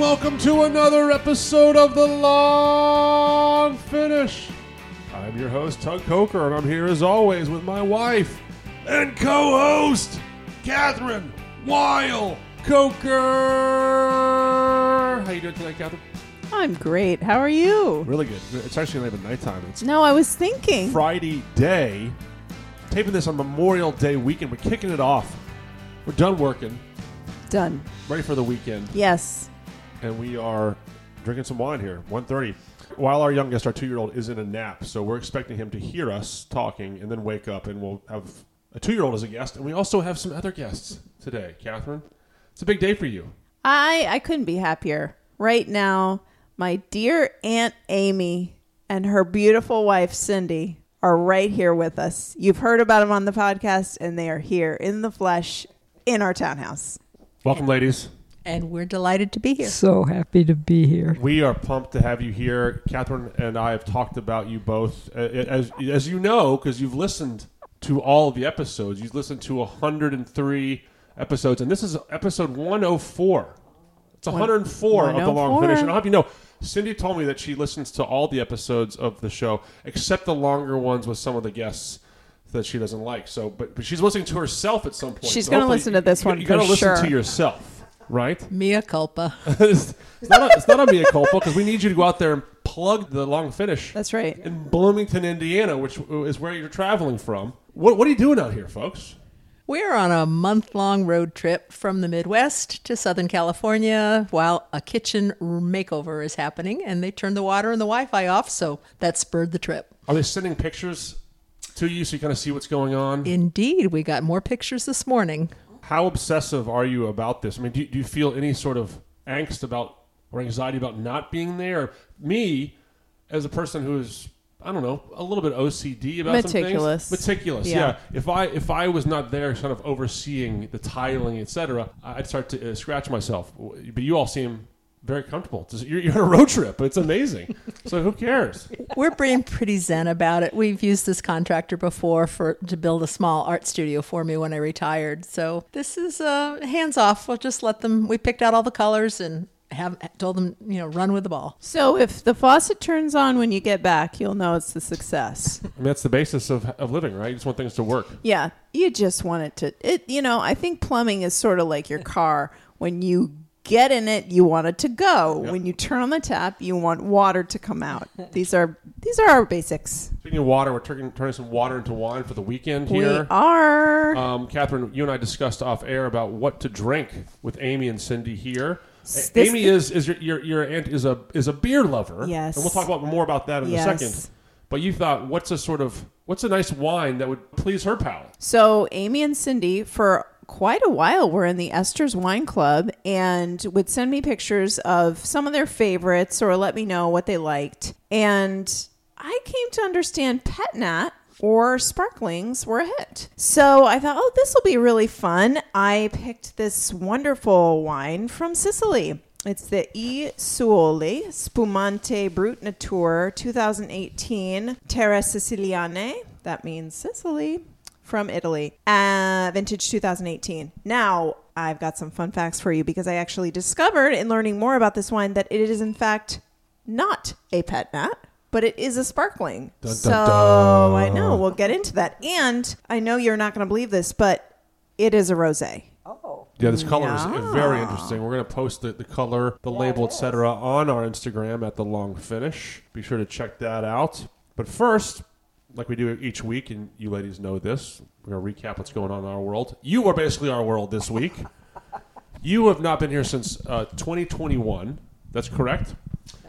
And welcome to another episode of The Long Finish. I'm your host, Tug Coker, and I'm here as always with my wife and co host, Kathryn Weil Coker. How you doing tonight, Kathryn? I'm great. How are you? Really good. It's actually not even nighttime. It's No, I was thinking. Friday day. Taping this on Memorial Day weekend. We're kicking it off. We're done working, Done. ready for the weekend. Yes. And we are drinking some wine here 1.30 while our youngest our two-year-old is in a nap so we're expecting him to hear us talking and then wake up and we'll have a two-year-old as a guest and we also have some other guests today kathryn it's a big day for you I I couldn't be happier. Right now, my dear Aunt Amy and her beautiful wife Cindy are right here with us. You've heard about them on the podcast and they are here in the flesh in our townhouse. welcome ladies and we're delighted to be here. So happy to be here. we are pumped to have you here kathryn and i have talked about you both uh, as, as you know because you've listened to all of the episodes you've listened to 103 episodes and this is episode 104 It's 104 of the long finish. And I'll have you know, Cindy told me that she listens to all the episodes of the show except the longer ones with some of the guests that she doesn't like. So, but, but she's listening to herself at some point. She's So gonna listen to this one You for gotta listen sure. to yourself, right? Mea culpa. it's, not a, it's not a mea culpa because we need you to go out there and plug the long finish That's right. in Bloomington, Indiana, which is where you're traveling from. What, what are you doing out here, folks? We're on a month long road trip from the Midwest to Southern California while a kitchen makeover is happening, and they turned the water and the Wi Fi off, so that spurred the trip. Are they sending pictures to you so you kind of see what's going on? Indeed, we got more pictures this morning. How obsessive are you about this? I mean, do, do you feel any sort of angst about or anxiety about not being there? Me, as a person who is, I don't know, a little bit OCD about Meticulous. some things, meticulous. Yeah. Yeah. If I if I was not there, kind of overseeing the tiling, etc., I'd start to uh, scratch myself. But you all seem very comfortable. Just- You're, you're on a road trip. It's amazing. so who cares? We're being pretty zen about it. We've used this contractor before for to build a small art studio for me when I retired. So this is uh, hands off. We'll just let them. We picked out all the colors and have told them, you know, run with the ball. So if the faucet turns on when you get back, you'll know it's a success. I mean, that's the basis of, of living, right? You just want things to work. Yeah, you just want it to. It you know, I think plumbing is sort of like your car. When you get in it, you want it to go. Yep. When you turn on the tap, you want water to come out. These are these are our basics. Speaking of water, we're turning, turning some water into wine for the weekend here. We are. Um, Kathryn, you and I discussed off air about what to drink with Amy and Cindy here. This- Amy is is your, your your aunt is a is a beer lover. Yes. and we'll talk about more about that in Yes. a second. But you thought, what's a sort of what's a nice wine that would please her palate? So Amy and Cindy for quite a while were in the Esther's Wine Club and would send me pictures of some of their favorites or let me know what they liked. And I came to understand Pet Nat or sparklings were a hit. So I thought, oh, this will be really fun. I picked this wonderful wine from Sicily. It's the E Suoli Spumante Brut Nature 2018 Terre Siciliane. That means Sicily from Italy, uh, vintage 2018. Now, I've got some fun facts for you because I actually discovered in learning more about this wine that it is, in fact, not a pet nat, but it is a sparkling. Dun, dun, so dun. I know we'll get into that. And I know you're not going to believe this, but it is a rosé. Oh. Yeah, this color is very interesting. We're going to post the, the color, the label, etc., on our Instagram at the Long Finish. Be sure to check that out. But first, like we do each week, and you ladies know this, we're going to recap what's going on in our world. You are basically our world this week. you have not been here since uh, 2021. That's correct.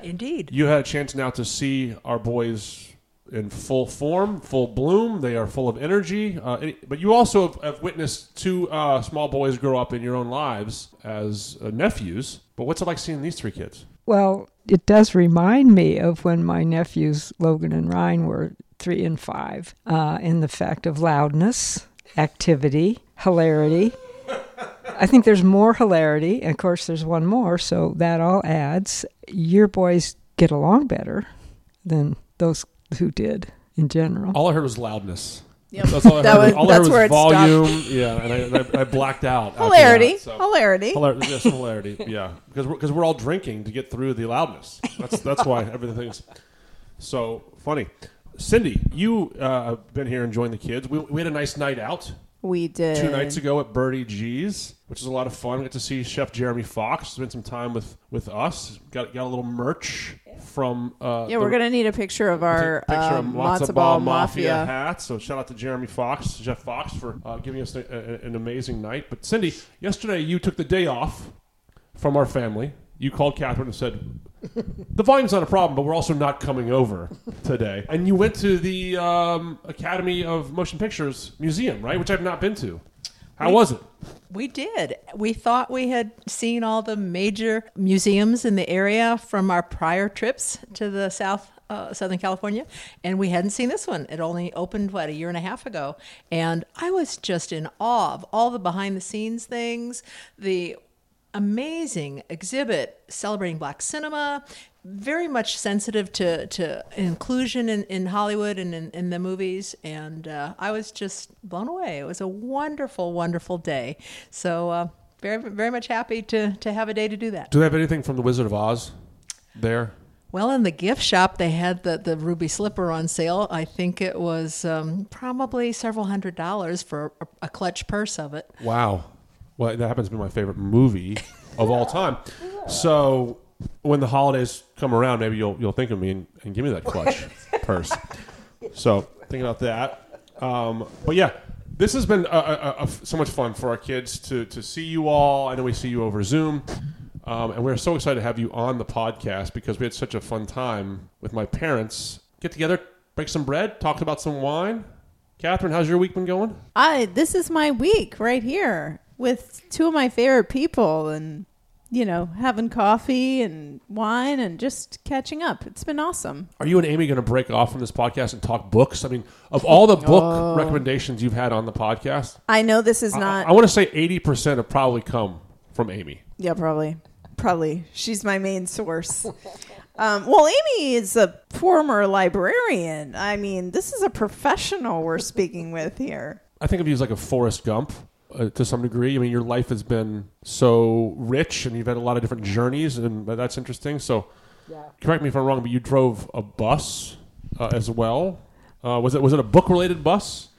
Indeed. You had a chance now to see our boys in full form, full bloom. They are full of energy. Uh, any- but you also have, have witnessed two uh, small boys grow up in your own lives as uh, nephews. But what's it like seeing these three kids? Well, it does remind me of when my nephews Logan and Ryan were three and five, uh, in the fact of loudness, activity, hilarity. I think there's more hilarity, and of course, there's one more, so that all adds. Your boys get along better than those who did in general. All I heard was loudness. Yep. That's all I That heard. was- all I that's heard where was volume. Yeah, and I, and I, I blacked out. hilarity, that, so. hilarity. Hilar- yeah, hilarity. Yeah, because we're, cause we're all drinking to get through the loudness. That's that's why everything's so funny. Cindy, you uh, have been here enjoying the kids. We, we had a nice night out We did two nights ago at Birdie G's, which is a lot of fun. We got to see Chef Jeremy Fox spend some time with with us. Got got a little merch from. Uh, Yeah, the- we're gonna need a picture of our picture of um, Matzo matzo Ball ball Mafia, mafia. hat. So shout out to Jeremy Fox, Chef Fox, for uh, giving us a, a- an amazing night. But Cindy, yesterday you took the day off from our family. You called Kathryn and said, "The volume's not a problem, but we're also not coming over today." And you went to the um, Academy of Motion Pictures Museum, right? Which I've not been to. How We- was it? We did. We thought we had seen all the major museums in the area from our prior trips to the South. Uh, Southern California, and we hadn't seen this one. It only opened what a year and a half ago, and I was just in awe of all the behind the scenes things, the amazing exhibit celebrating black cinema very much sensitive to, to inclusion in, in hollywood and in, in the movies. And uh, i was just blown away. It was a wonderful wonderful day. So uh, very very much happy to, to have a day to do that. Do they have anything from the Wizard of Oz there? well in the gift shop they had the, the ruby slipper on sale. I think it was um, probably several hundred dollars for a, a clutch purse of it. Wow. Well, that happens to be my favorite movie of all time. So when the holidays come around, maybe you'll you'll think of me and, and give me that clutch purse. So think about that. Um, but yeah, this has been a, a, a, so much fun for our kids to to see you all. I know we see you over Zoom. Um, and we're so excited to have you on the podcast because we had such a fun time with my parents. Get together, break some bread, talk about some wine. Kathryn, how's your week been going? I this is my week right here with two of my favorite people and you know having coffee and wine and just catching up. It's been awesome. Are you and Amy going to break off from this podcast and talk books? I mean, of all the book recommendations you've had on the podcast, I know this is I- not. I, want to say 80% have probably come from Amy. yeah, probably, probably. She's my main source. Um, well, Amy is a former librarian. I mean, this is a professional we're speaking with here. I think of you as like a Forrest Gump uh, to some degree. I mean, your life has been so rich and you've had a lot of different journeys, and that's interesting. So, correct me if I'm wrong, but you drove a bus uh, as well. Uh, was it was it a book related bus?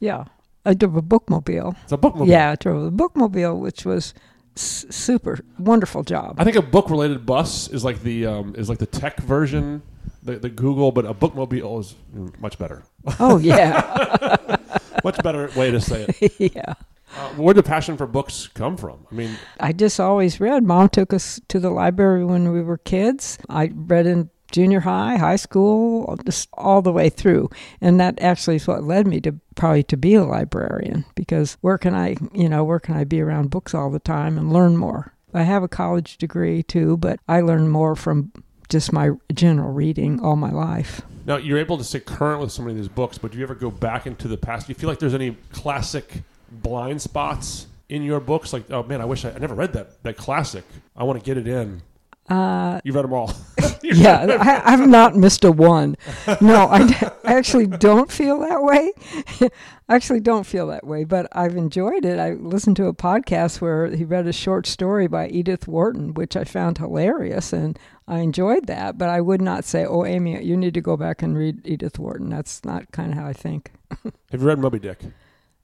Yeah. I drove a bookmobile. It's a bookmobile. Yeah, I drove a bookmobile, which was s- super wonderful job. I think a book related bus is like the um, is like the tech version, the, the Google, but a bookmobile is mm, much better. Oh yeah, Much better way to say it. yeah. Uh, where did the passion for books come from? I mean, I just always read. Mom took us to the library when we were kids. I read in junior high, high school, just all the way through. And that actually is what led me to probably to be a librarian because where can I, you know, where can I be around books all the time and learn more? I have a college degree too, but I learn more from just my general reading all my life. now you're able to stay current with some of these books, but do you ever go back into the past? Do you feel like there's any classic blind spots in your books? Like, oh man, I wish I, I never read that that classic. I want to get it in. Uh, You've read them all. yeah, I, I've not missed a one. No, I, I actually don't feel that way. I actually don't feel that way, but I've enjoyed it. I listened to a podcast where he read a short story by Edith Wharton, which I found hilarious, and I enjoyed that. But I would not say, "Oh, Amy, you need to go back and read Edith Wharton." That's not kind of how I think. Have you read Moby Dick?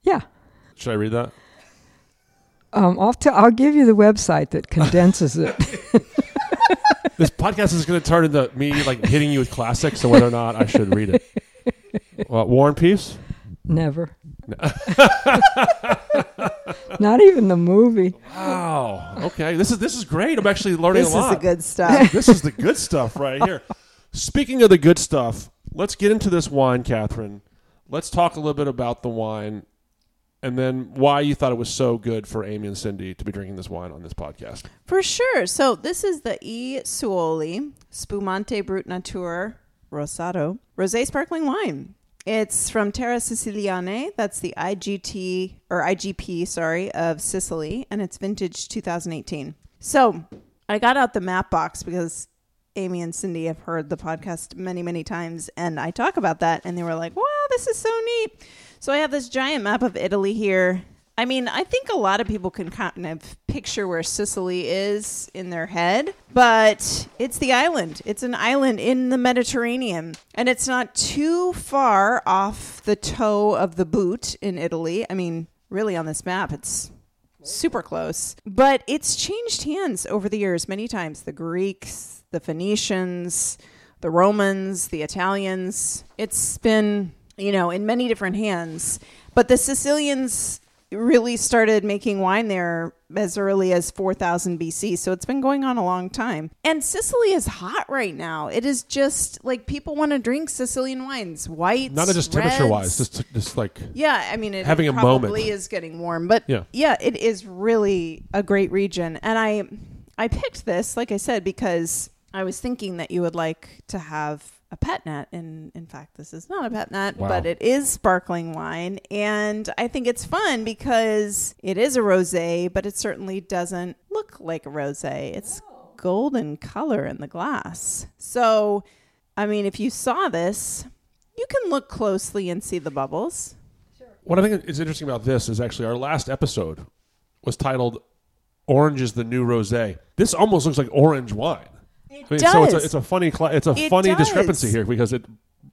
Yeah. Should I read that? Um, I'll, t- I'll give you the website that condenses it. This podcast is going to turn into me like hitting you with classics, and whether or not I should read it. Well, War and Peace. Never. not even the movie. Wow. Okay. This is this is great. I'm actually learning This a lot. This is the good stuff. this is the good stuff right here. Speaking of the good stuff, let's get into this wine, Kathryn. Let's talk a little bit about the wine, and then why you thought it was so good for Amy and Cindy to be drinking this wine on this podcast. For sure. So this is the E Suoli Spumante Brut Nature Rosato Rosé Sparkling Wine. It's from Terre Siciliane. That's the IGT or IGP, sorry, of Sicily, and it's vintage 2018. So I got out the map box because Amy and Cindy have heard the podcast many, many times, and I talk about that, and they were like, "Wow, this is so neat." So I have this giant map of Italy here. I mean, I think a lot of people can kind of picture where Sicily is in their head, but it's the island. It's an island in the Mediterranean, and it's not too far off the toe of the boot in Italy. I mean, really on this map, it's super close. But it's changed hands over the years many times. The Greeks, the Phoenicians, the Romans, the Italians. It's been, you know, in many different hands. But the Sicilians really started making wine there as early as 4000 BC. So it's been going on a long time. And Sicily is hot right now. It is just like people want to drink Sicilian wines, whites, Not just temperature wise, just just like Yeah, I mean, it Having a probably moment. is getting warm, but Yeah. yeah. it is really a great region. And I, I picked this, like I said, because I was thinking that you would like to have a pet nat, and in fact, this is not a pet nat, Wow. but it is sparkling wine, and I think it's fun because it is a rosé, but it certainly doesn't look like a rosé. It's oh. golden color in the glass. So, I mean, if you saw this, you can look closely and see the bubbles. What I think is interesting about this is actually our last episode was titled "Orange is the New Rosé." This almost looks like orange wine. It I mean, so it's a, it's a funny cla it's a It funny does. discrepancy here because it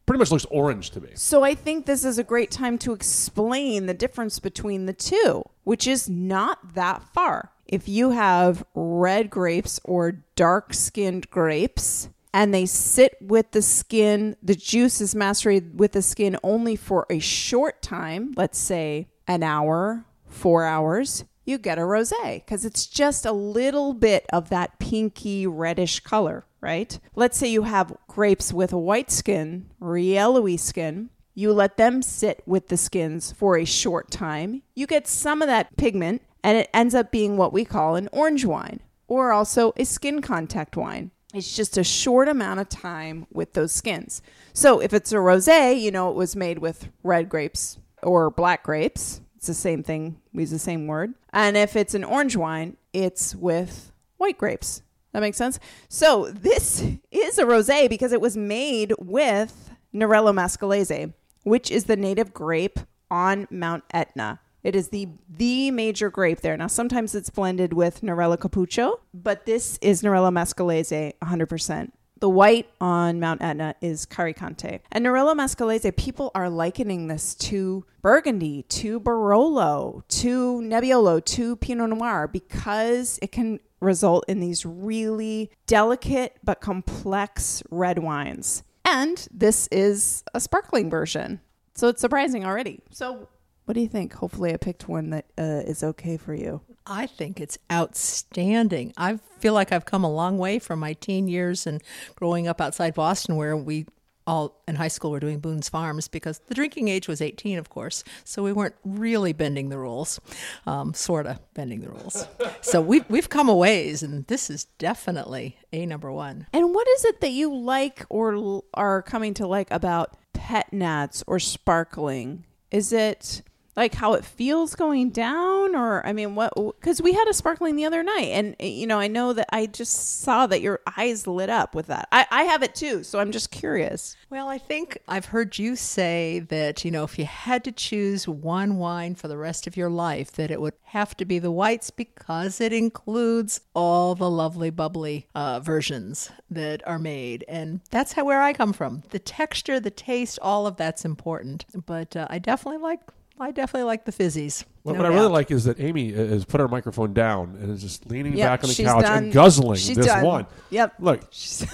pretty much looks orange to me. So I think this is a great time to explain the difference between the two, which is not that far. If you have red grapes or dark skinned grapes and they sit with the skin, the juice is macerated with the skin only for a short time, let's say an hour, four hours, you get a rosé because it's just a little bit of that pinky reddish color, right? Let's say you have grapes with a white skin or yellowy skin. You let them sit with the skins for a short time. You get some of that pigment, and it ends up being what we call an orange wine or also a skin contact wine. It's just a short amount of time with those skins. So if it's a rosé, you know it was made with red grapes or black grapes. It's the same thing. We use the same word. And if it's an orange wine, it's with white grapes. That makes sense. So this is a rosé because it was made with Nerello mascalese, which is the native grape on Mount Etna. It is the the major grape there. Now sometimes it's blended with Nerello Cappuccio, but this is Nerello mascalese 100%. The white on Mount Etna is Carricante. And Nerello mascalese, people are likening this to Burgundy, to Barolo, to Nebbiolo, to Pinot Noir because it can result in these really delicate but complex red wines. And this is a sparkling version. So it's surprising already. So what do you think? Hopefully I picked one that uh, is okay for you. I think it's outstanding. I feel like I've come a long way from my teen years and growing up outside Boston, where we all in high school were doing Boone's Farms because the drinking age was 18, of course. So we weren't really bending the rules, um, sort of bending the rules. so we've, we've come a ways, and this is definitely a number one. And what is it that you like or are coming to like about pet nats or sparkling? Is it like how it feels going down or I mean what cuz we had a sparkling the other night and uh, you know I know that I just saw that your eyes lit up with that. I I have it too, so I'm just curious. Well, I think I've heard you say that, you know, if you had to choose one wine for the rest of your life, that it would have to be the whites because it includes all the lovely, bubbly uh, versions that are made. And that's how where I come from. The texture, the taste, all of that's important. But uh, I definitely like. I definitely like the fizzies. What, no what I really like is that Amy uh, has put her microphone down and is just leaning Yep, back on the couch done. and guzzling She's this done. one. Yep. Look, She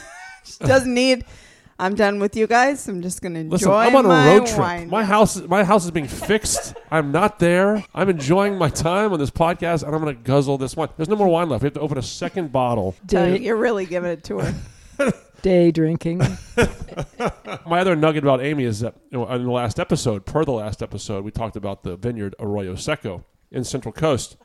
doesn't need I'm done with you guys. I'm just going to enjoy listen, I'm on a my road trip. wine. My house, my house is being fixed. I'm not there. I'm enjoying my time on this podcast, and I'm going to guzzle this one. There's no more wine left. We have to open a second bottle. Day, you're really giving it to her. day drinking. My other nugget about Amy is that you know, in the last episode, per the last episode, we talked about the vineyard Arroyo Seco in Central Coast,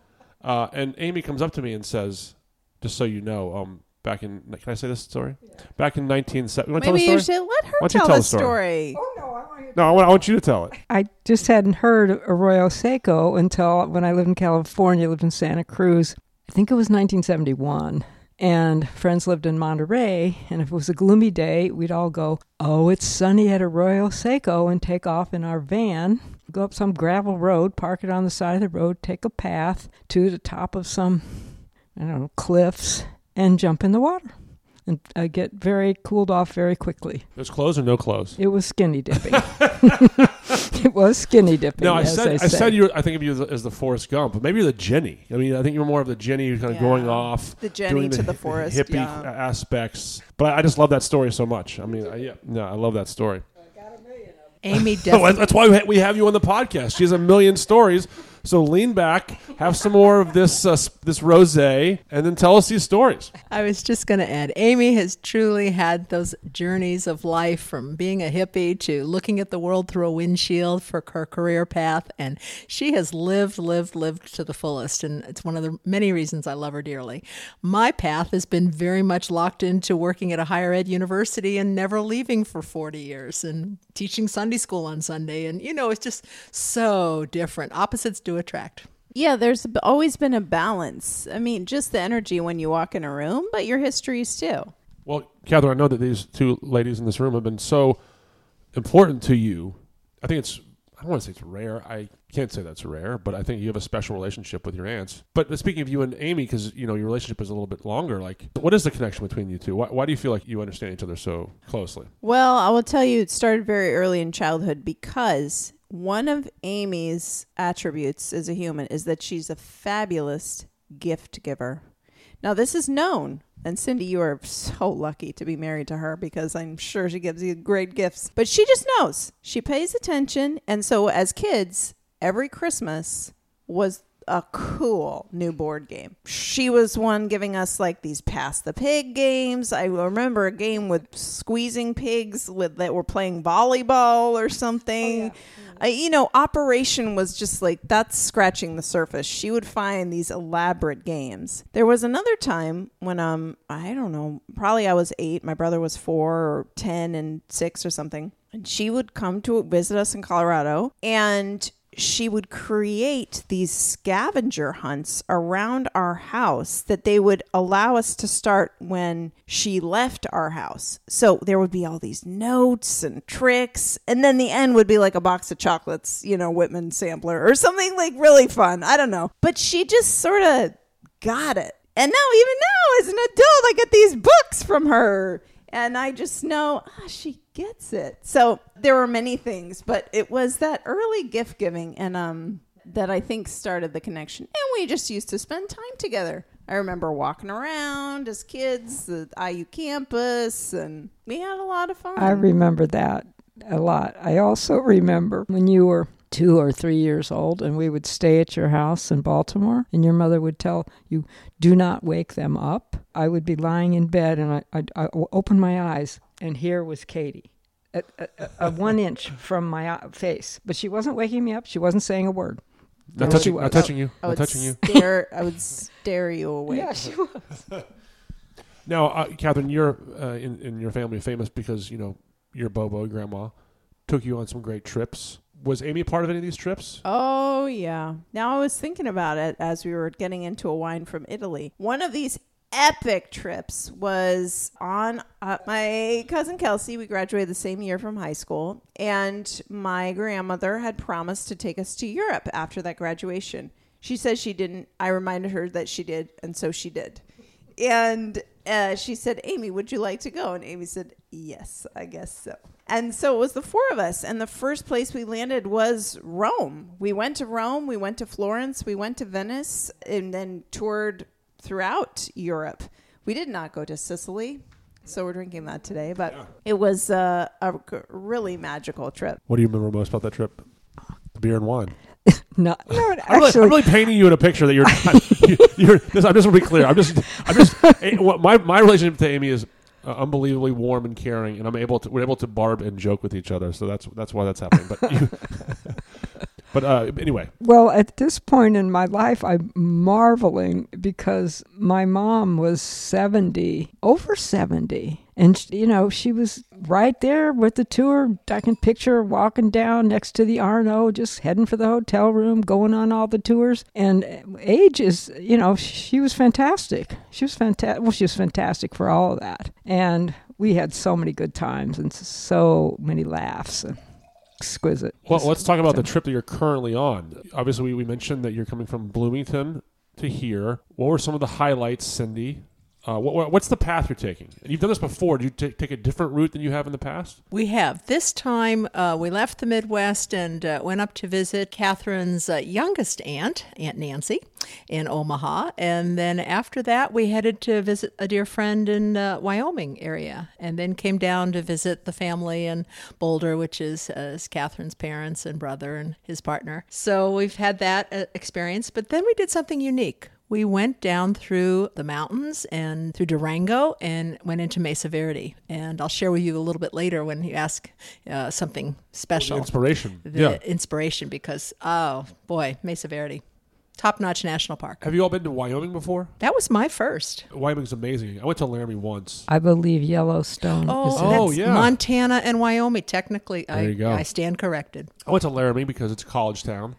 uh, and Amy comes up to me and says, "Just so you know, um, back in can I say this story? Back in 1970, you want to tell Maybe the you story? should let her Why don't you tell tell the the story? story. No, I want, I want you to tell it. I just hadn't heard Arroyo Seco until when I lived in California, lived in Santa Cruz. I think it was 1971. And friends lived in Monterey, and if it was a gloomy day, we'd all go, Oh, it's sunny at Arroyo Seco, and take off in our van, go up some gravel road, park it on the side of the road, take a path to the top of some, I don't know, cliffs, and jump in the water. And uh, get very cooled off very quickly. There's clothes or no clothes? It was skinny dipping. it was skinny dipping. No, I as said they I say. said you. I think of you as, as the Forrest Gump, but maybe the Jenny. I mean, I think you're more of the Jenny who's kind of Yeah. going off, The Jenny doing to the hi- forest, hippie yeah. aspects. But I, I just love that story so much. I mean, I, yeah, no, I love that story. Amy Oh, that's why we have you on the podcast. She has a million stories. So lean back, have some more of this uh, this rosé, and then tell us these stories. I was just going to add, Amy has truly had those journeys of life from being a hippie to looking at the world through a windshield for her career path. And she has lived, lived, lived to the fullest. And it's one of the many reasons I love her dearly. My path has been very much locked into working at a higher ed university and never leaving for 40 years and teaching Sunday school on Sunday. And, you know, it's just so different. Opposites do attract. Yeah, there's always been a balance. I mean, just the energy when you walk in a room, but your histories too. Well, Kathryn, I know that these two ladies in this room have been so important to you. I think it's, I don't want to say it's rare. I can't say that's rare, but I think you have a special relationship with your aunts. But speaking of you and Amy, because, you know, your relationship is a little bit longer, like, what is the connection between you two? Why, why do you feel like you understand each other so closely? Well, I will tell you, it started very early in childhood because one of Amy's attributes as a human is that she's a fabulous gift giver. Now, this is known. And Cindy, you are so lucky to be married to her because I'm sure she gives you great gifts. But she just knows. She pays attention. And so, as kids, every Christmas was a cool new board game. She was one giving us like these pass the pig games. I remember a game with squeezing pigs with that were playing volleyball or something. Uh, you know, Operation was just like that's scratching the surface. She would find these elaborate games. There was another time when um I don't know, probably I was 8, my brother was 4 or 10 and 6 or something. And she would come to visit us in Colorado and she would create these scavenger hunts around our house that they would allow us to start when she left our house. So there would be all these notes and tricks, and then the end would be like a box of chocolates, you know, Whitman sampler or something like really fun. I don't know. But she just sort of got it. And now, even now, as an adult, I get these books from her. And I just know ah, she gets it. So there were many things, but it was that early gift giving and um that I think started the connection. And we just used to spend time together. I remember walking around as kids, the IU campus, and we had a lot of fun. I remember that a lot. I also remember when you were two or three years old and we would stay at your house in Baltimore and your mother would tell you, do not wake them up. I would be lying in bed and I, I'd, I'd open my eyes and here was Katie. A, a, a- a one inch from my face, but she wasn't waking me up. She wasn't saying a word. Not touching, not was. touching you. I Not would touching you. stare. I would stare you away. Yeah, she was. Now, uh, Kathryn, you're uh, in, in your family famous because, you know, your Bobo grandma took you on some great trips. Was Amy part of any of these trips? Oh, yeah. Now I was thinking about it as we were getting into a wine from Italy. One of these epic trips was on uh, my cousin Kelsey. We graduated the same year from high school, and my grandmother had promised to take us to Europe after that graduation. She says she didn't. I reminded her that she did, and so she did. And uh, she said, Amy, would you like to go? And Amy said, Yes, I guess so. And so it was the four of us. And the first place we landed was Rome. We went to Rome, we went to Florence, we went to Venice, and then toured throughout Europe. We did not go to Sicily. So we're drinking that today, but it was uh, a g- really magical trip. What do you remember most about that trip? The beer and wine. No, no, I'm, really, I'm really painting you in a picture that you're. Not, you, are this, I'm just going to be clear. I'm just. I'm just. eh, my my relationship to Amy is uh, unbelievably warm and caring, and I'm able to. We're able to barb and joke with each other. So that's that's why that's happening. But you, but uh, anyway, Well, at this point in my life, I'm marveling because my mom was 70, over 70, And, you know, she was right there with the tour. I can picture her walking down next to the Arno, just heading for the hotel room, going on all the tours. And uh, age is, you know, she was fantastic. She was fantastic. Well, she was fantastic for all of that. And we had so many good times and so many laughs. And exquisite. Well, let's talk about the trip that you're currently on. Obviously, we, we mentioned that you're coming from Bloomington to here. What were some of the highlights, Cindy? Uh, what, what- what's the path you're taking? You've done this before. Do you ta take a different route than you have in the past? We have. This time uh, we left the Midwest and uh, went up to visit Kathryn's uh, youngest aunt, Aunt Nancy, in Omaha. And then after that, we headed to visit a dear friend in uh, Wyoming area. And then came down to visit the family in Boulder, which is, uh, is Kathryn's parents and brother and his partner. So we've had that experience. But then we did something unique. We went down through the mountains and through Durango and went into Mesa Verde. And I'll share with you a little bit later when you ask uh, something special. Inspiration. The yeah. inspiration because, oh boy, Mesa Verde, top notch national park. Have you all been to Wyoming before? That was my first. Wyoming's amazing. I went to Laramie once. I believe Yellowstone Oh, is Oh, that's yeah. Montana and Wyoming. Technically, I, There you go. I stand corrected. I went to Laramie because it's a college town.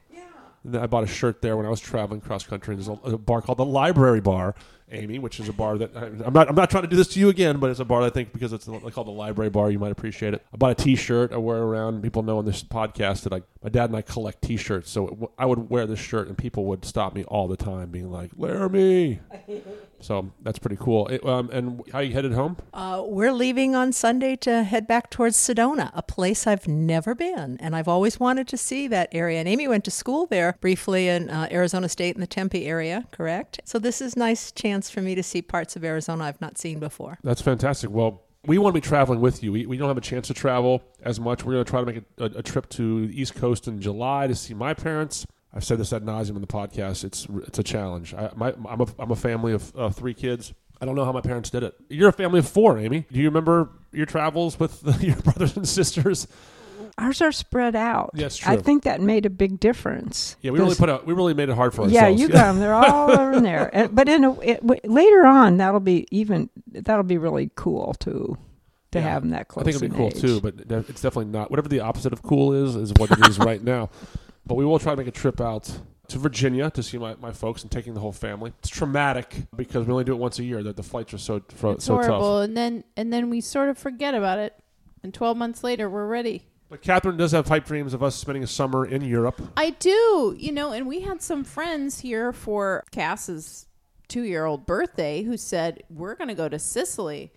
I bought a shirt there when I was traveling cross country. There's a, a bar called the Library Bar, Amy, which is a bar that I'm not. I'm not trying to do this to you again, but it's a bar that I think because it's called the Library Bar, you might appreciate it. I bought a T-shirt I wear around. People know on this podcast that I, my dad and I collect T-shirts, so it, I would wear this shirt, and people would stop me all the time, being like, "Laramie." so that's pretty cool. It, um, and how are you headed home? Uh, we're leaving on Sunday to head back towards Sedona, a place I've never been, and I've always wanted to see that area. And Amy went to school there briefly in uh, Arizona State in the Tempe area, correct? So this is nice chance for me to see parts of Arizona I've not seen before. That's fantastic. Well, we want to be traveling with you. We, we don't have a chance to travel as much. We're going to try to make a, a, a trip to the East Coast in July to see my parents. I've said this ad nauseum in the podcast. It's it's a challenge. I, I'm a I'm a family of uh, three kids. I don't know how my parents did it. You're a family of four, Amy. Do you remember your travels with your brothers and sisters? Ours are spread out. Yes, true. I think that made a big difference. Yeah, we really Those- put out. We really made it hard for ourselves. Yeah, you got them. They're all over in there. And- But in a, it, w- later on, that'll be even. That'll be really cool too, to Yeah. have them that close. I think it'd be cool age. too, but it's definitely not. Whatever the opposite of cool is, is what it is right now. But we will try to make a trip out to Virginia to see my, my folks and taking the whole family. It's traumatic because we only do it once a year. That the flights are so fro- It's so horrible, tough. and then and then we sort of forget about it, and twelve months later we're ready. But Kathryn does have pipe dreams of us spending a summer in Europe. I do, you know, and we had some friends here for Cass's two-year-old birthday who said we're going to go to Sicily.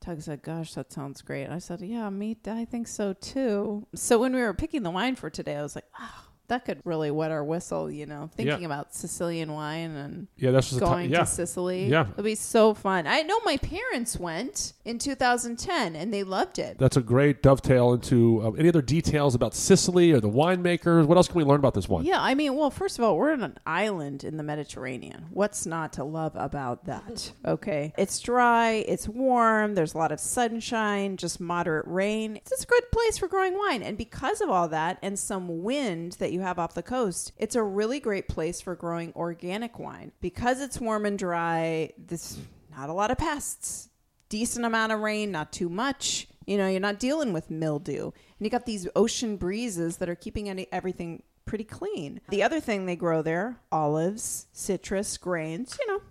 Tug said, "Gosh, that sounds great." I said, "Yeah, me, I think so too." So when we were picking the wine for today, I was like, "Oh, that could really wet our whistle," you know, thinking about Sicilian wine and Yeah, that's just going ti- yeah. to Sicily. Yeah. it'll be so fun. I know my parents went in 2010 and they loved it. That's a great dovetail into uh, any other details about Sicily or the winemakers. What else can we learn about this wine? Yeah, I mean, well, first of all, we're on an island in the Mediterranean. What's not to love about that? Okay. It's dry, it's warm, there's a lot of sunshine, just moderate rain. It's a good place for growing wine. And because of all that and some wind that you have off the coast, it's a really great place for growing organic wine. Because it's warm and dry, this not a lot of pests. Decent amount of rain, not too much. You know, you're not dealing with mildew. And you got these ocean breezes that are keeping any, everything pretty clean. The other thing they grow there olives, citrus, grains, you know,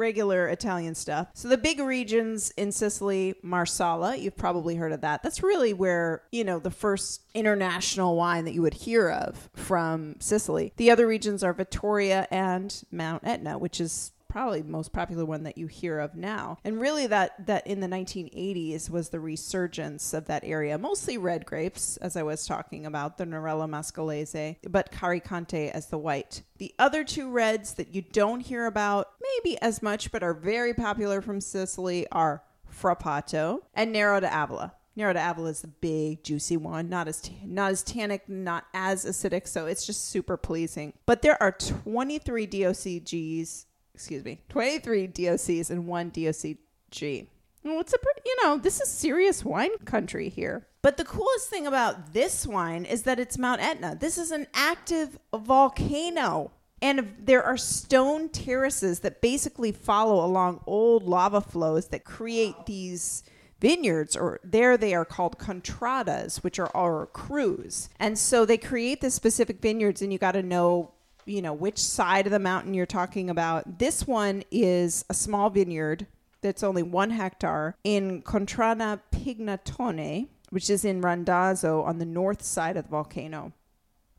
regular Italian stuff. So the big regions in Sicily, Marsala, you've probably heard of that. That's really where, you know, the first international wine that you would hear of from Sicily. The other regions are Vittoria and Mount Etna, which is probably most popular one that you hear of now. And really that that in the 1980s was the resurgence of that area, mostly red grapes as I was talking about, the Nerello Mascalese, but Carricante as the white. The other two reds that you don't hear about maybe as much but are very popular from Sicily are Frappato and Nero d'Avola. Nero d'Avola is the big juicy one, not as t- not as tannic, not as acidic, so it's just super pleasing. But there are 23 DOCGs excuse me, 23 DOCs and one DOCG. Well, it's a pretty, you know, this is serious wine country here. But the coolest thing about this wine is that it's Mount Etna. This is an active volcano. And there are stone terraces that basically follow along old lava flows that create these vineyards or there they are called contradas which are our crews and so they create the specific vineyards and you got to know you know which side of the mountain you're talking about this one is a small vineyard that's only one hectare in Contrada pignatone which is in randazzo on the north side of the volcano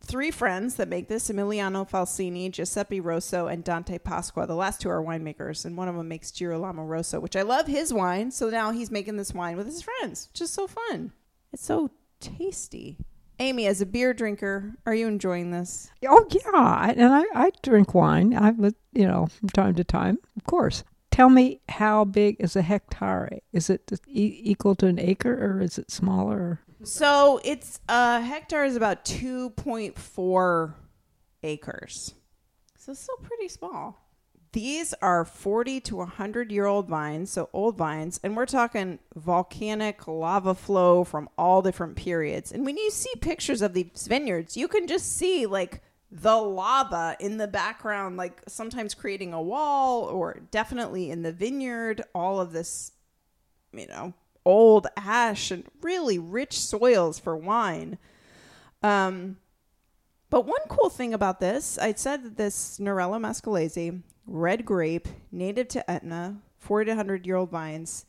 three friends that make this Emiliano Falsini, Giuseppe Rosso, and Dante Pasqua. The last two are winemakers, and one of them makes Girolamo Rosso, which I love his wine. So now he's making this wine with his friends. Just so fun. It's so tasty. Amy, as a beer drinker, are you enjoying this? Oh yeah, and I, I drink wine. I would, you know, from time to time, of course. Tell me, how big is a hectare? Is it e- equal to an acre, or is it smaller? So it's a uh, hectare is about two point four acres. So it's still pretty small. These are 40 to 100 year old vines, so old vines, and we're talking volcanic lava flow from all different periods. And when you see pictures of these vineyards, you can just see like the lava in the background, like sometimes creating a wall, or definitely in the vineyard, all of this, you know, old ash and really rich soils for wine. Um, but one cool thing about this, I said that this Nerello Mascalese, red grape, native to Etna, 40 to 100 year old vines.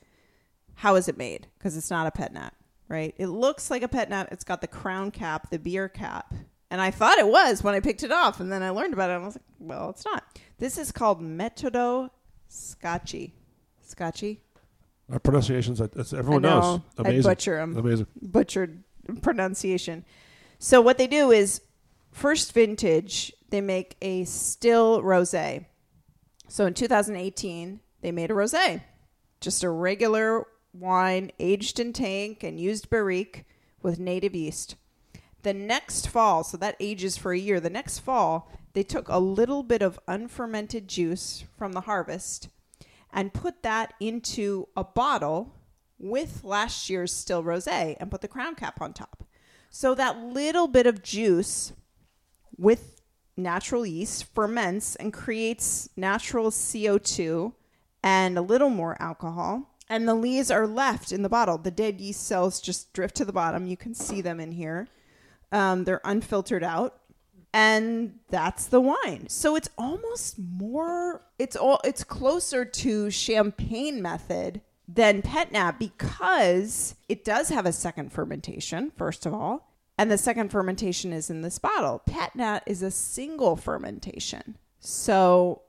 How is it made? Because it's not a pet nat, right? It looks like a pet nat. It's got the crown cap, the beer cap. And I thought it was when I picked it off. And then I learned about it. And I was like, well, it's not. This is called Metodo Scacchi. Scacchi? Our pronunciations, that's everyone I know. knows. I Amazing. butcher 'em. Amazing. butchered pronunciation. So what they do is first vintage, they make a still rosé. So in 2018, they made a rosé, just a regular wine aged in tank and used barrique with native yeast. The next fall, so that ages for a year. The next fall, they took a little bit of unfermented juice from the harvest and put that into a bottle with last year's still rosé and put the crown cap on top. So that little bit of juice with natural yeast ferments and creates natural CO2 and a little more alcohol. And the lees are left in the bottle. The dead yeast cells just drift to the bottom. You can see them in here. Um, they're unfiltered out and that's the wine. So it's almost more it's all it's closer to champagne method than pet nat because it does have a second fermentation first of all, and the second fermentation is in this bottle. Pet nat is a single fermentation. So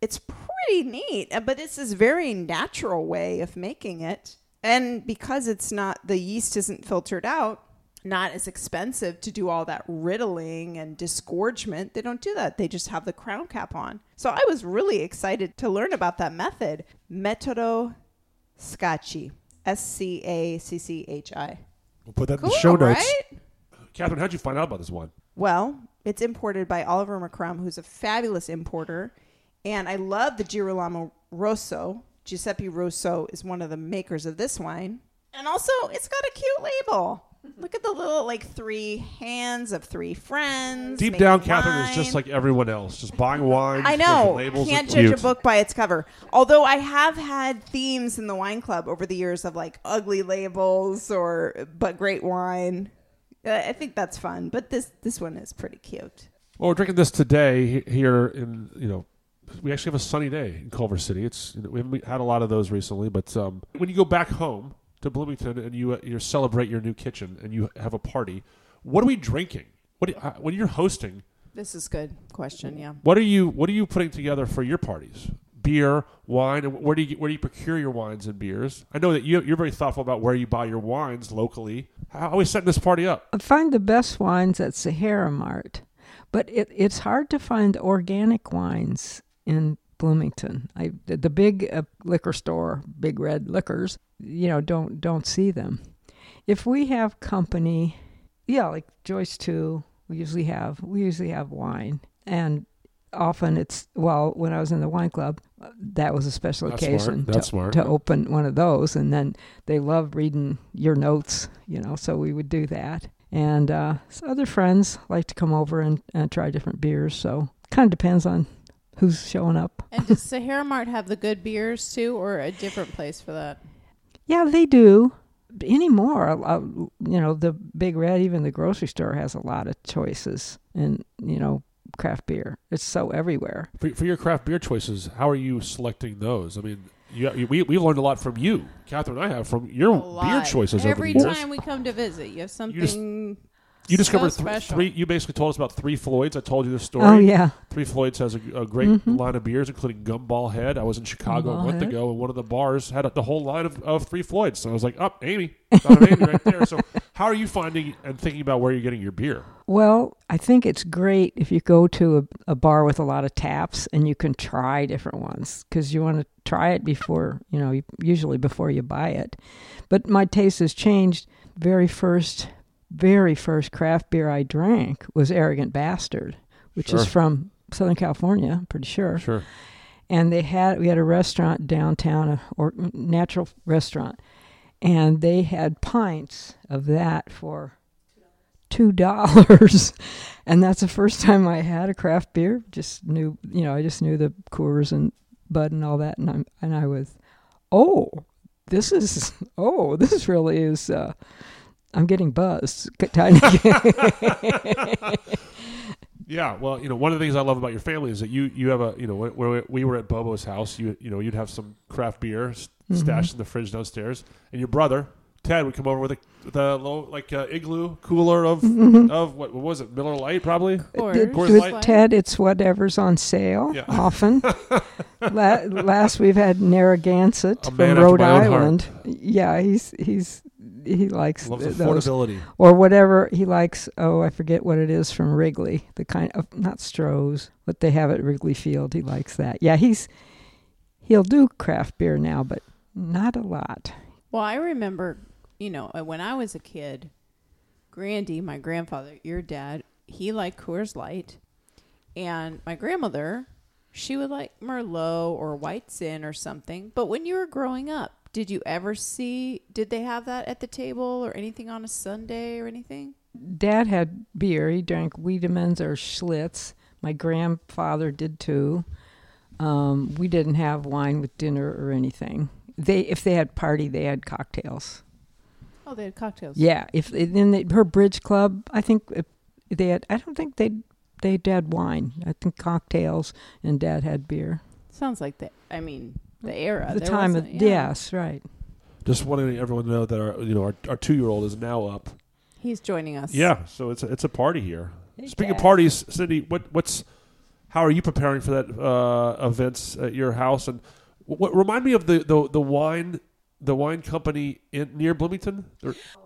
it's pretty neat, but it's this very natural way of making it. And because it's not the yeast isn't filtered out, not as expensive to do all that riddling and disgorgement. They don't do that. They just have the crown cap on. So I was really excited to learn about that method. Metodo Scacchi. S C A C C H I. We'll put that in the show notes. right? Kathryn, how'd you find out about this wine? Well, it's imported by Oliver McCrum, who's a fabulous importer. And I love the Girolamo Rosso. Giuseppe Rosso is one of the makers of this wine. And also, it's got a cute label. Look at the little, like, three hands of three friends. Deep down, Kathryn is just like everyone else, just buying wine. I know. Can't judge cute. a book by its cover. Although I have had themes in the wine club over the years of like ugly labels or but great wine. I think that's fun. But this this one is pretty cute. Well, we're drinking this today here in you know. We actually have a sunny day in Culver City. It's you know, we haven't had a lot of those recently, but um, when you go back home to Bloomington and you uh, you celebrate your new kitchen and you have a party, what are we drinking? What do you, uh, when you're hosting? This is good question. Yeah. What are you what are you putting together for your parties? Beer, wine, where do you where do you procure your wines and beers? I know that you, you're very thoughtful about where you buy your wines locally. How are we setting this party up? I find the best wines at Sahara Mart, but it, it's hard to find organic wines in Bloomington. I the, big uh, liquor store, Big Red Liquors, you know, don't don't see them. If we have company, yeah, like Joyce too, we usually have we usually have wine, and often it's well, when I was in the wine club, that was a special That's smart. occasion That's to, smart. to open one of those, and then they love reading your notes, you know, so we would do that. And uh, so other friends like to come over and, and try different beers. So kind of depends on who's showing up. And does Sahara Mart have the good beers too, or a different place for that? Yeah, they do. Anymore, uh, you know, the Big Red, even the grocery store has a lot of choices, and you know, craft beer. It's so everywhere. For, for your craft beer choices, how are you selecting those? I mean, you, you, we we learned a lot from you, Kathryn. and I have from your beer choices Every over the years. time we come to visit, you have something. just- you discovered so th- three. You basically told us about three Floyds. I told you this story. Oh yeah, Three Floyds has a, a great Mhm. line of beers, including Gumball Head. I was in Chicago a month Head. ago, and one of the bars had a, the whole line of, of Three Floyds. So I was like, "Up, oh, Amy, Amy right there." So, how are you finding and thinking about where you're getting your beer? Well, I think it's great if you go to a, a bar with a lot of taps and you can try different ones because you want to try it before, you know, usually before you buy it. But my taste has changed. Very first, very first craft beer I drank was Arrogant Bastard, which Sure. is from Southern California, I'm pretty sure. Sure. and they had we had a restaurant downtown a or natural restaurant and they had pints of that for two dollars and that's the first time i had a craft beer just knew you know i just knew the coors and bud and all that and i and i was oh this is oh this really is uh i'm getting buzzed Yeah, well, you know, one of the things I love about your family is that you you have a you know when, when we were at Bobo's house, you you know you'd have some craft beer s- Mhm. stashed in the fridge downstairs, and your brother Ted would come over with a the low like uh, igloo cooler of Mhm. of what, what was it Miller Lite probably. Coors. It- Coors with Light. Ted, it's whatever's on sale. Yeah. Often, La- last we've had Narragansett A from Rhode my heart. Island. Yeah, he's he's he likes Loves th- those affordability. or whatever he likes. Oh, I forget what it is from Wrigley. The kind of not Stroh's, what they have at Wrigley Field. He likes that. Yeah, he's he'll do craft beer now, but not a lot. Well, I remember, you know, uh, when I was a kid, Grandy, my grandfather, your dad, he liked Coors Light, and my grandmother, she would like Merlot or White Zin or something. But when you were growing up, did you ever see? Did they have that at the table or anything on a Sunday or anything? Dad had beer. He drank Wiedemann's or Schlitz. My grandfather did too. Um, we didn't have wine with dinner or anything. They, if they had party, they had cocktails. Oh, they had cocktails. Yeah, if then they, her bridge club, I think if they had. I don't think they they had wine. I think cocktails, and Dad had beer. sounds like the. I mean, the era. the There time of wasn't- yeah. yes, right. Just wanting everyone to know that our you know our, our two year old is now up. He's joining us. Yeah, so it's a, it's a party here. Hey, Speaking of parties, Cindy, what what's how are you preparing for that uh, events at your house? And what remind me of the the, the wine the wine company in near Bloomington,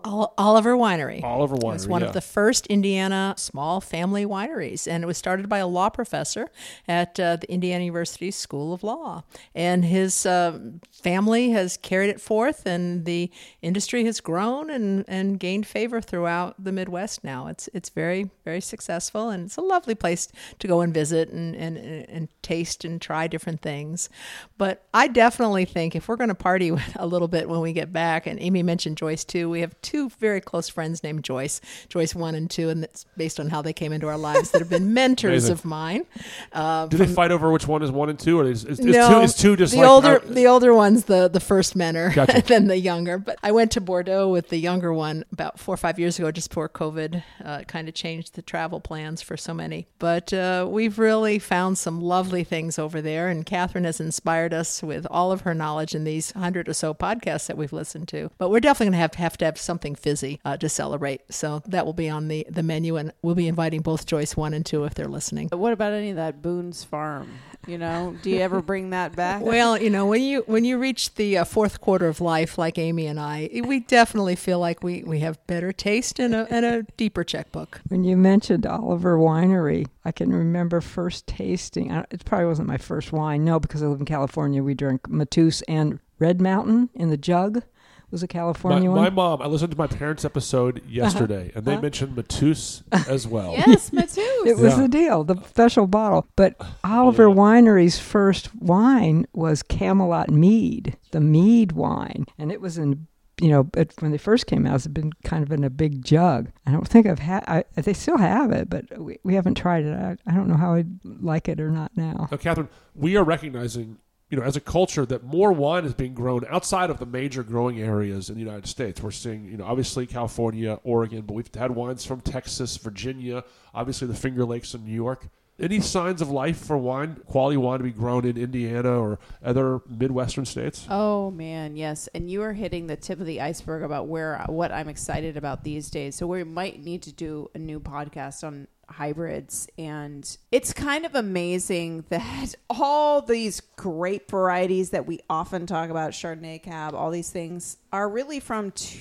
Oliver Winery. Oliver It Winery. was one yeah. of the first Indiana small family wineries, and it was started by a law professor at uh, the Indiana University School of Law. And his um family has carried it forth, and the industry has grown and, and gained favor throughout the Midwest now. It's it's very very successful, and it's a lovely place to go and visit and and, and taste and try different things. But I definitely think if we're going to party with a little bit when we get back, and Amy mentioned Joyce too, we have two very close friends named Joyce, Joyce one and two, and that's based on how they came into our lives that have been mentors of mine. Uh, Do they fight over which one is one and two, or is, is, is no, two is two just the like older the older one's the the first menor Gotcha. than the younger. But I went to Bordeaux with the younger one about four or five years ago, just before COVID uh, kind of changed the travel plans for so many. But uh, we've really found some lovely things over there, and Kathryn has inspired us with all of her knowledge in these hundred or so podcasts that we've listened to. But we're definitely going to have have to have something fizzy uh, to celebrate, so that will be on the the menu, and we'll be inviting both Joyce one and two if they're listening. But what about any of that Boone's Farm? You know, do you ever bring that back? Well, you know, when you when you reach the uh, fourth quarter of life, like Amy and I, we definitely feel like we, we have better taste and a and a deeper checkbook. When you mentioned Oliver Winery, I can remember first tasting. It probably wasn't my first wine. No, because I live in California. We drank Mateus and Red Mountain in the jug. Was a California my one. My mom, I listened to my parents' episode yesterday, and they Uh-huh. mentioned Mateus as well. yes, Mateus. It was Yeah. the deal, the special bottle. But Oliver Winery's first wine was Camelot Mead, the mead wine, and it was in. You know, it, when they first came out, it's been kind of in a big jug. I don't think I've had. I, they still have it, but we, we haven't tried it. I, I don't know how I'd like it or not now. Now, Kathryn, we are recognizing you know, as a culture, that more wine is being grown outside of the major growing areas in the United States. We're seeing, you know, obviously California, Oregon, but we've had wines from Texas, Virginia, obviously the Finger Lakes in New York. Any signs of life for wine, quality wine to be grown in Indiana or other Midwestern states? Oh man, yes. And you are hitting the tip of the iceberg about where what I'm excited about these days. So we might need to do a new podcast on hybrids and it's kind of amazing that all these grape varieties that we often talk about chardonnay cab all these things are really from two,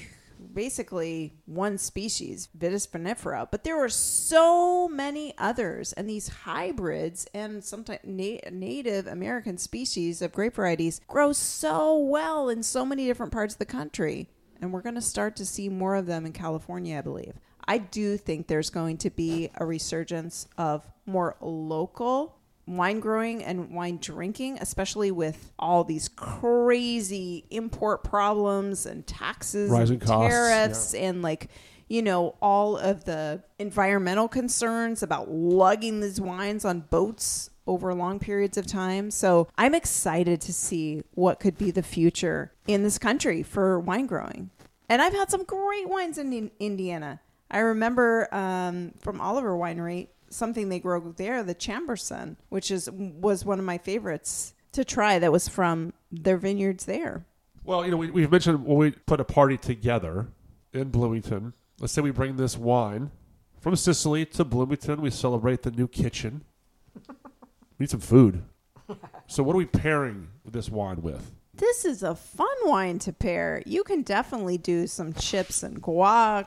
basically one species vitis vinifera. But there are so many others and these hybrids and sometimes na- native american species of grape varieties grow so well in so many different parts of the country. And we're going to start to see more of them in california i believe I do think there's going to be a resurgence of more local wine growing and wine drinking, especially with all these crazy import problems and taxes, Rising and costs, tariffs, and like you know all of the environmental concerns about lugging these wines on boats over long periods of time. So I'm excited to see what could be the future in this country for wine growing. And I've had some great wines in in Indiana. I remember um, from Oliver Winery something they grow there, the Chambourcin, which is was one of my favorites to try. That was from their vineyards there. Well, you know, we, we've mentioned when we put a party together in Bloomington. Let's say we bring this wine from Sicily to Bloomington. We celebrate the new kitchen. we need some food. So, what are we pairing this wine with? This is a fun wine to pair. You can definitely do some chips and guac,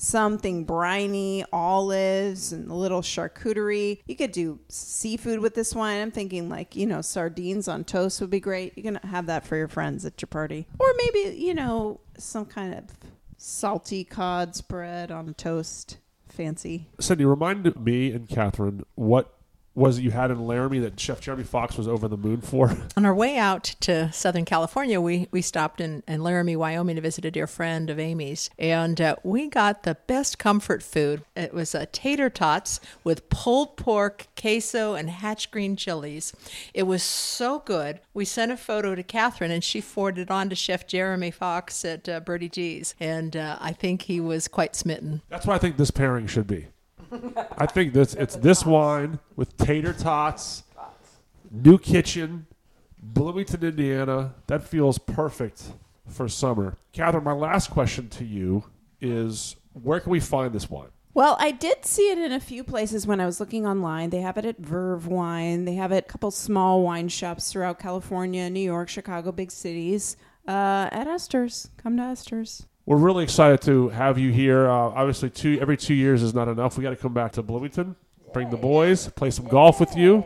something briny, olives, and a little charcuterie. You could do seafood with this wine. I'm thinking like, you know, sardines on toast would be great. You can have that for your friends at your party. Or maybe, you know, some kind of salty cod spread on toast. Fancy. Cindy, remind me and Kathryn what was it you had in Laramie that Chef Jeremy Fox was over the moon for? On our way out to Southern California, we, we stopped in, in Laramie, Wyoming to visit a dear friend of Amy's. And uh, we got the best comfort food. It was uh, tater tots with pulled pork, queso, and hatch green chilies. It was so good. We sent a photo to Kathryn, and she forwarded it on to Chef Jeremy Fox at uh, Birdie G's. And uh, I think he was quite smitten. That's what I think this pairing should be. I think this it's this wine with tater tots, new kitchen, Bloomington, Indiana. That feels perfect for summer. Kathryn, my last question to you is where can we find this wine? Well, I did see it in a few places when I was looking online. They have it at Verve Wine. They have it at a couple small wine shops throughout California, New York, Chicago, big cities. Uh, at Ester's. Come to Ester's. We're really excited to have you here. Uh, obviously, two every two years is not enough. We got to come back to Bloomington, bring the boys, play some golf with you.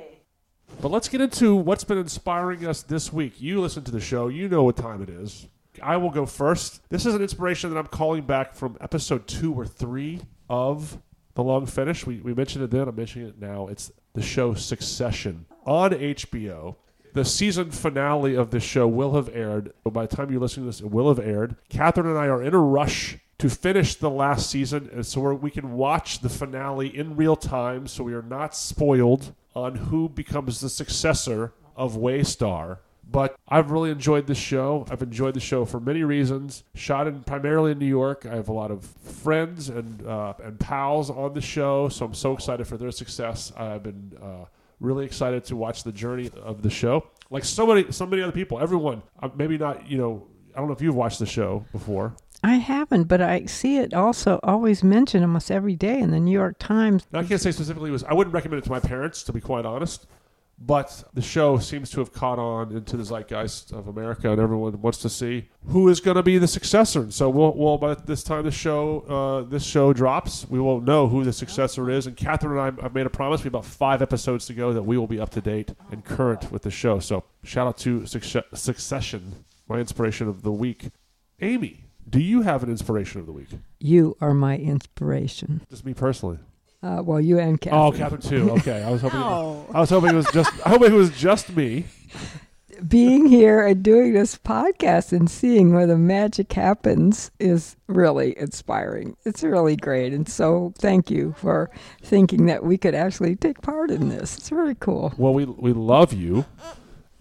But let's get into what's been inspiring us this week. You listen to the show, you know what time it is. I will go first. This is an inspiration that I'm calling back from episode two or three of The Long Finish. We, we mentioned it then, I'm mentioning it now. It's the show Succession on HBO. The season finale of this show will have aired. By the time you listen to this, it will have aired. Kathryn and I are in a rush to finish the last season, and so we can watch the finale in real time, so we are not spoiled on who becomes the successor of Waystar. But I've really enjoyed this show. I've enjoyed the show for many reasons. Shot in primarily in New York. I have a lot of friends and uh, and pals on the show, so I'm so excited for their success. I've been uh, really excited to watch the journey of the show. Like so many, so many other people, everyone. Uh, maybe not. You know, I don't know if you've watched the show before. I haven't, but I see it also always mentioned almost every day in the New York Times. Now, I can't say specifically it was. I wouldn't recommend it to my parents, to be quite honest. But the show seems to have caught on into the zeitgeist of America, and everyone wants to see who is going to be the successor. And so, we'll, we'll by this time the show uh, this show drops, we will know who the successor is. And Kathryn and I have made a promise. We have about five episodes to go that we will be up to date and current with the show. So, shout out to Succe- Succession, my inspiration of the week. Amy, do you have an inspiration of the week? You are my inspiration. Just me personally. Uh, well, you and Kathryn. Oh, Kathryn too. Okay, I was hoping. No. I was hoping it was just. I hope it was just me. Being here and doing this podcast and seeing where the magic happens is really inspiring. It's really great. And so, thank you for thinking that we could actually take part in this. It's really cool. Well, we we love you,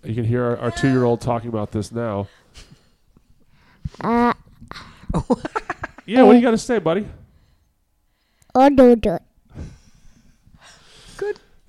You can hear our, our two year old talking about this now. Uh, Yeah, what do you got to say, buddy? oh, no, no.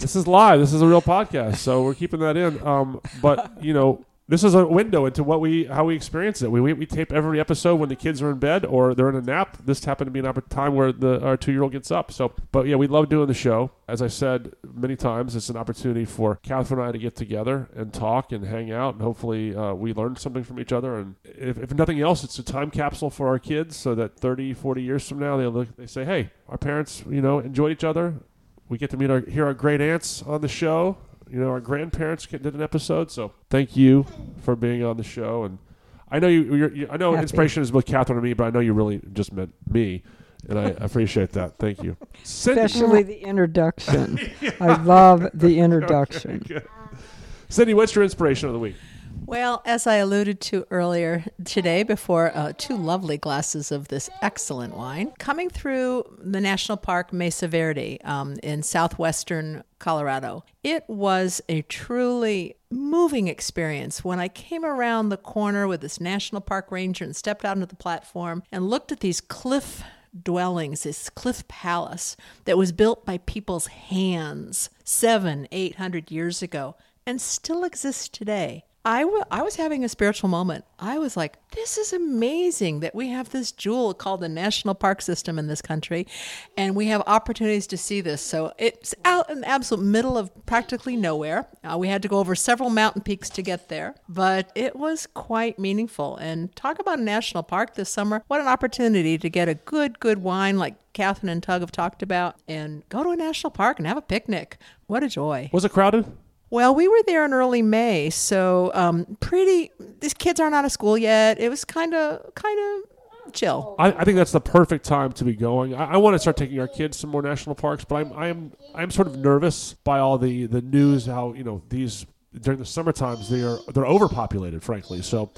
This is live. This is a real podcast, so we're keeping that in. Um, but you know, this is a window into what we how we experience it. We, we we tape every episode when the kids are in bed or they're in a nap. This happened to be an time where the our two year old gets up. So, but yeah, we love doing the show. As I said many times, it's an opportunity for Kathryn and I to get together and talk and hang out, and hopefully uh, we learn something from each other. And if, if nothing else, it's a time capsule for our kids, so that 30, 40 years from now, they look, they say, "Hey, our parents, you know, enjoyed each other." We get to meet our hear our great aunts on the show. You know, our grandparents did an episode, so thank you for being on the show. And I know you. You're, you I know Happy. inspiration is both Kathryn and me, but I know you really just meant me, and I appreciate that. Thank you. Cindy, Especially the introduction. I love the introduction. Cindy, what's your inspiration of the week? Well, as I alluded to earlier today, before uh, two lovely glasses of this excellent wine, coming through the National Park Mesa Verde um, in southwestern Colorado, it was a truly moving experience when I came around the corner with this National Park ranger and stepped out onto the platform and looked at these cliff dwellings, this cliff palace that was built by people's hands seven, eight hundred years ago and still exists today. I wa- I was having a spiritual moment. I was like, this is amazing that we have this jewel called the National Park System in this country, and we have opportunities to see this. So it's out in the absolute middle of practically nowhere. Uh, we had to go over several mountain peaks to get there, but it was quite meaningful. And talk about a national park this summer. What an opportunity to get a good, good wine like Kathryn and Tug have talked about and go to a national park and have a picnic. What a joy. Was it crowded? Well, we were there in early May, so um, pretty. These kids aren't out of school yet. It was kind of kind of chill. I, I think that's the perfect time to be going. I, I want to start taking our kids to more national parks, but I'm I'm I'm sort of nervous by all the the news how you know these during the summer times they are they're overpopulated, frankly. So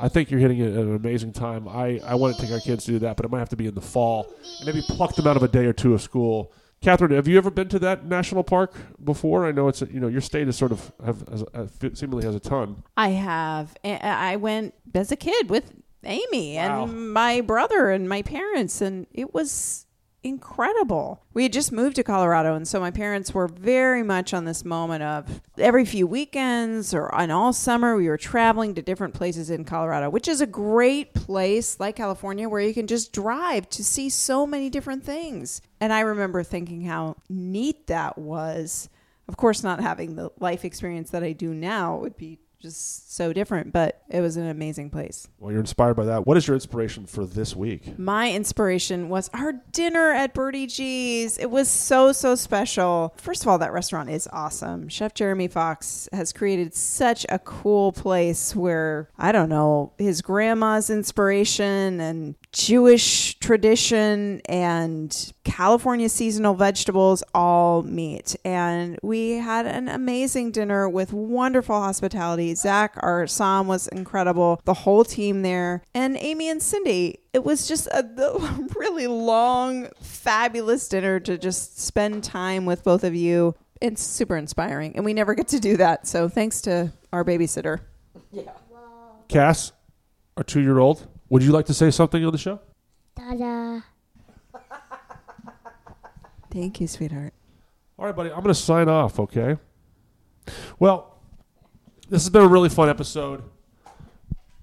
I think you're hitting it at an amazing time. I I want to take our kids to do that, but it might have to be in the fall and maybe pluck them out of a day or two of school. Kathryn, have you ever been to that national park before? I know it's a, you know your state is sort of have, has, uh, has, seemingly has a ton. I have. I went as a kid with Amy Wow. and my brother and my parents, and it was incredible. We had just moved to Colorado, and so my parents were very much on this moment of every few weekends or on all summer, we were traveling to different places in Colorado, which is a great place like California where you can just drive to see so many different things. And I remember thinking how neat that was. Of course, not having the life experience that I do now would be just so different, but it was an amazing place. Well, you're inspired by that. What is your inspiration for this week? My inspiration was our dinner at Birdie G's. It was so, so special. First of all, that restaurant is awesome. Chef Jeremy Fox has created such a cool place where, I don't know, his grandma's inspiration and Jewish tradition and California seasonal vegetables all meet. And we had an amazing dinner with wonderful hospitality. Zach, our somm, was incredible. The whole team there. And Amy and Cindy. It was just a really long, fabulous dinner to just spend time with both of you. It's super inspiring. And we never get to do that. So thanks to our babysitter. Cass, our two year old, would you like to say something on the show? Ta-da. Thank you, sweetheart. All right, buddy, I'm going to sign off, okay? Well, this has been a really fun episode.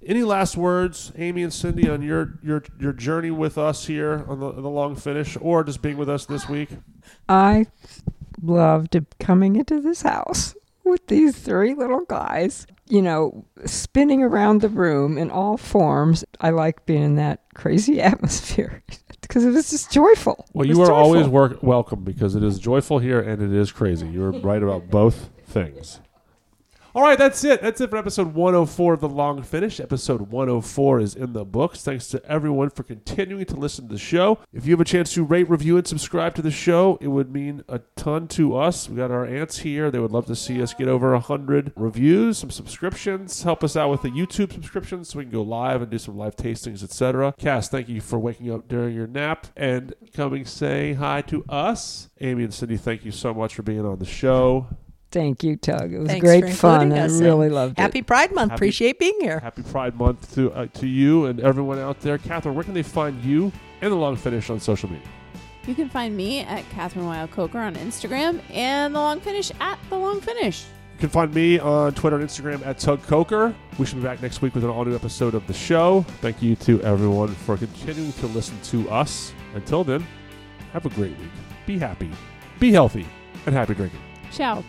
Any last words, Amy and Cindy, on your your your journey with us here on the, the long finish, or just being with us this week? I loved coming into this house with these three little guys, you know, spinning around the room in all forms. I like being in that crazy atmosphere because it was just joyful. Well, you are always work- welcome because it is joyful here and it is crazy. You're right about both things. All right, that's it. That's it for episode 104 of The Long Finish. Episode 104 is in the books. Thanks to everyone for continuing to listen to the show. If you have a chance to rate, review, and subscribe to the show, it would mean a ton to us. We got our aunts here. They would love to see us get over 100 reviews, some subscriptions. Help us out with the YouTube subscriptions so we can go live and do some live tastings, etc. Cass, thank you for waking up during your nap and coming say hi to us. Amy and Cindy, thank you so much for being on the show. Thank you, Tug. It was Thanks great for fun. including I really loved Happy it. Happy Pride Month. Happy- Appreciate being here. Happy Pride Month to uh, to you and everyone out there. Kathryn, where can they find you and the Long Finish on social media? You can find me at Kathryn Weil Coker on Instagram and the Long Finish at the Long Finish. You can find me on Twitter and Instagram at Tug Coker. We should be back next week with an all new episode of the show. Thank you to everyone for continuing to listen to us. Until then, have a great week. Be happy, be healthy, and happy drinking. Ciao.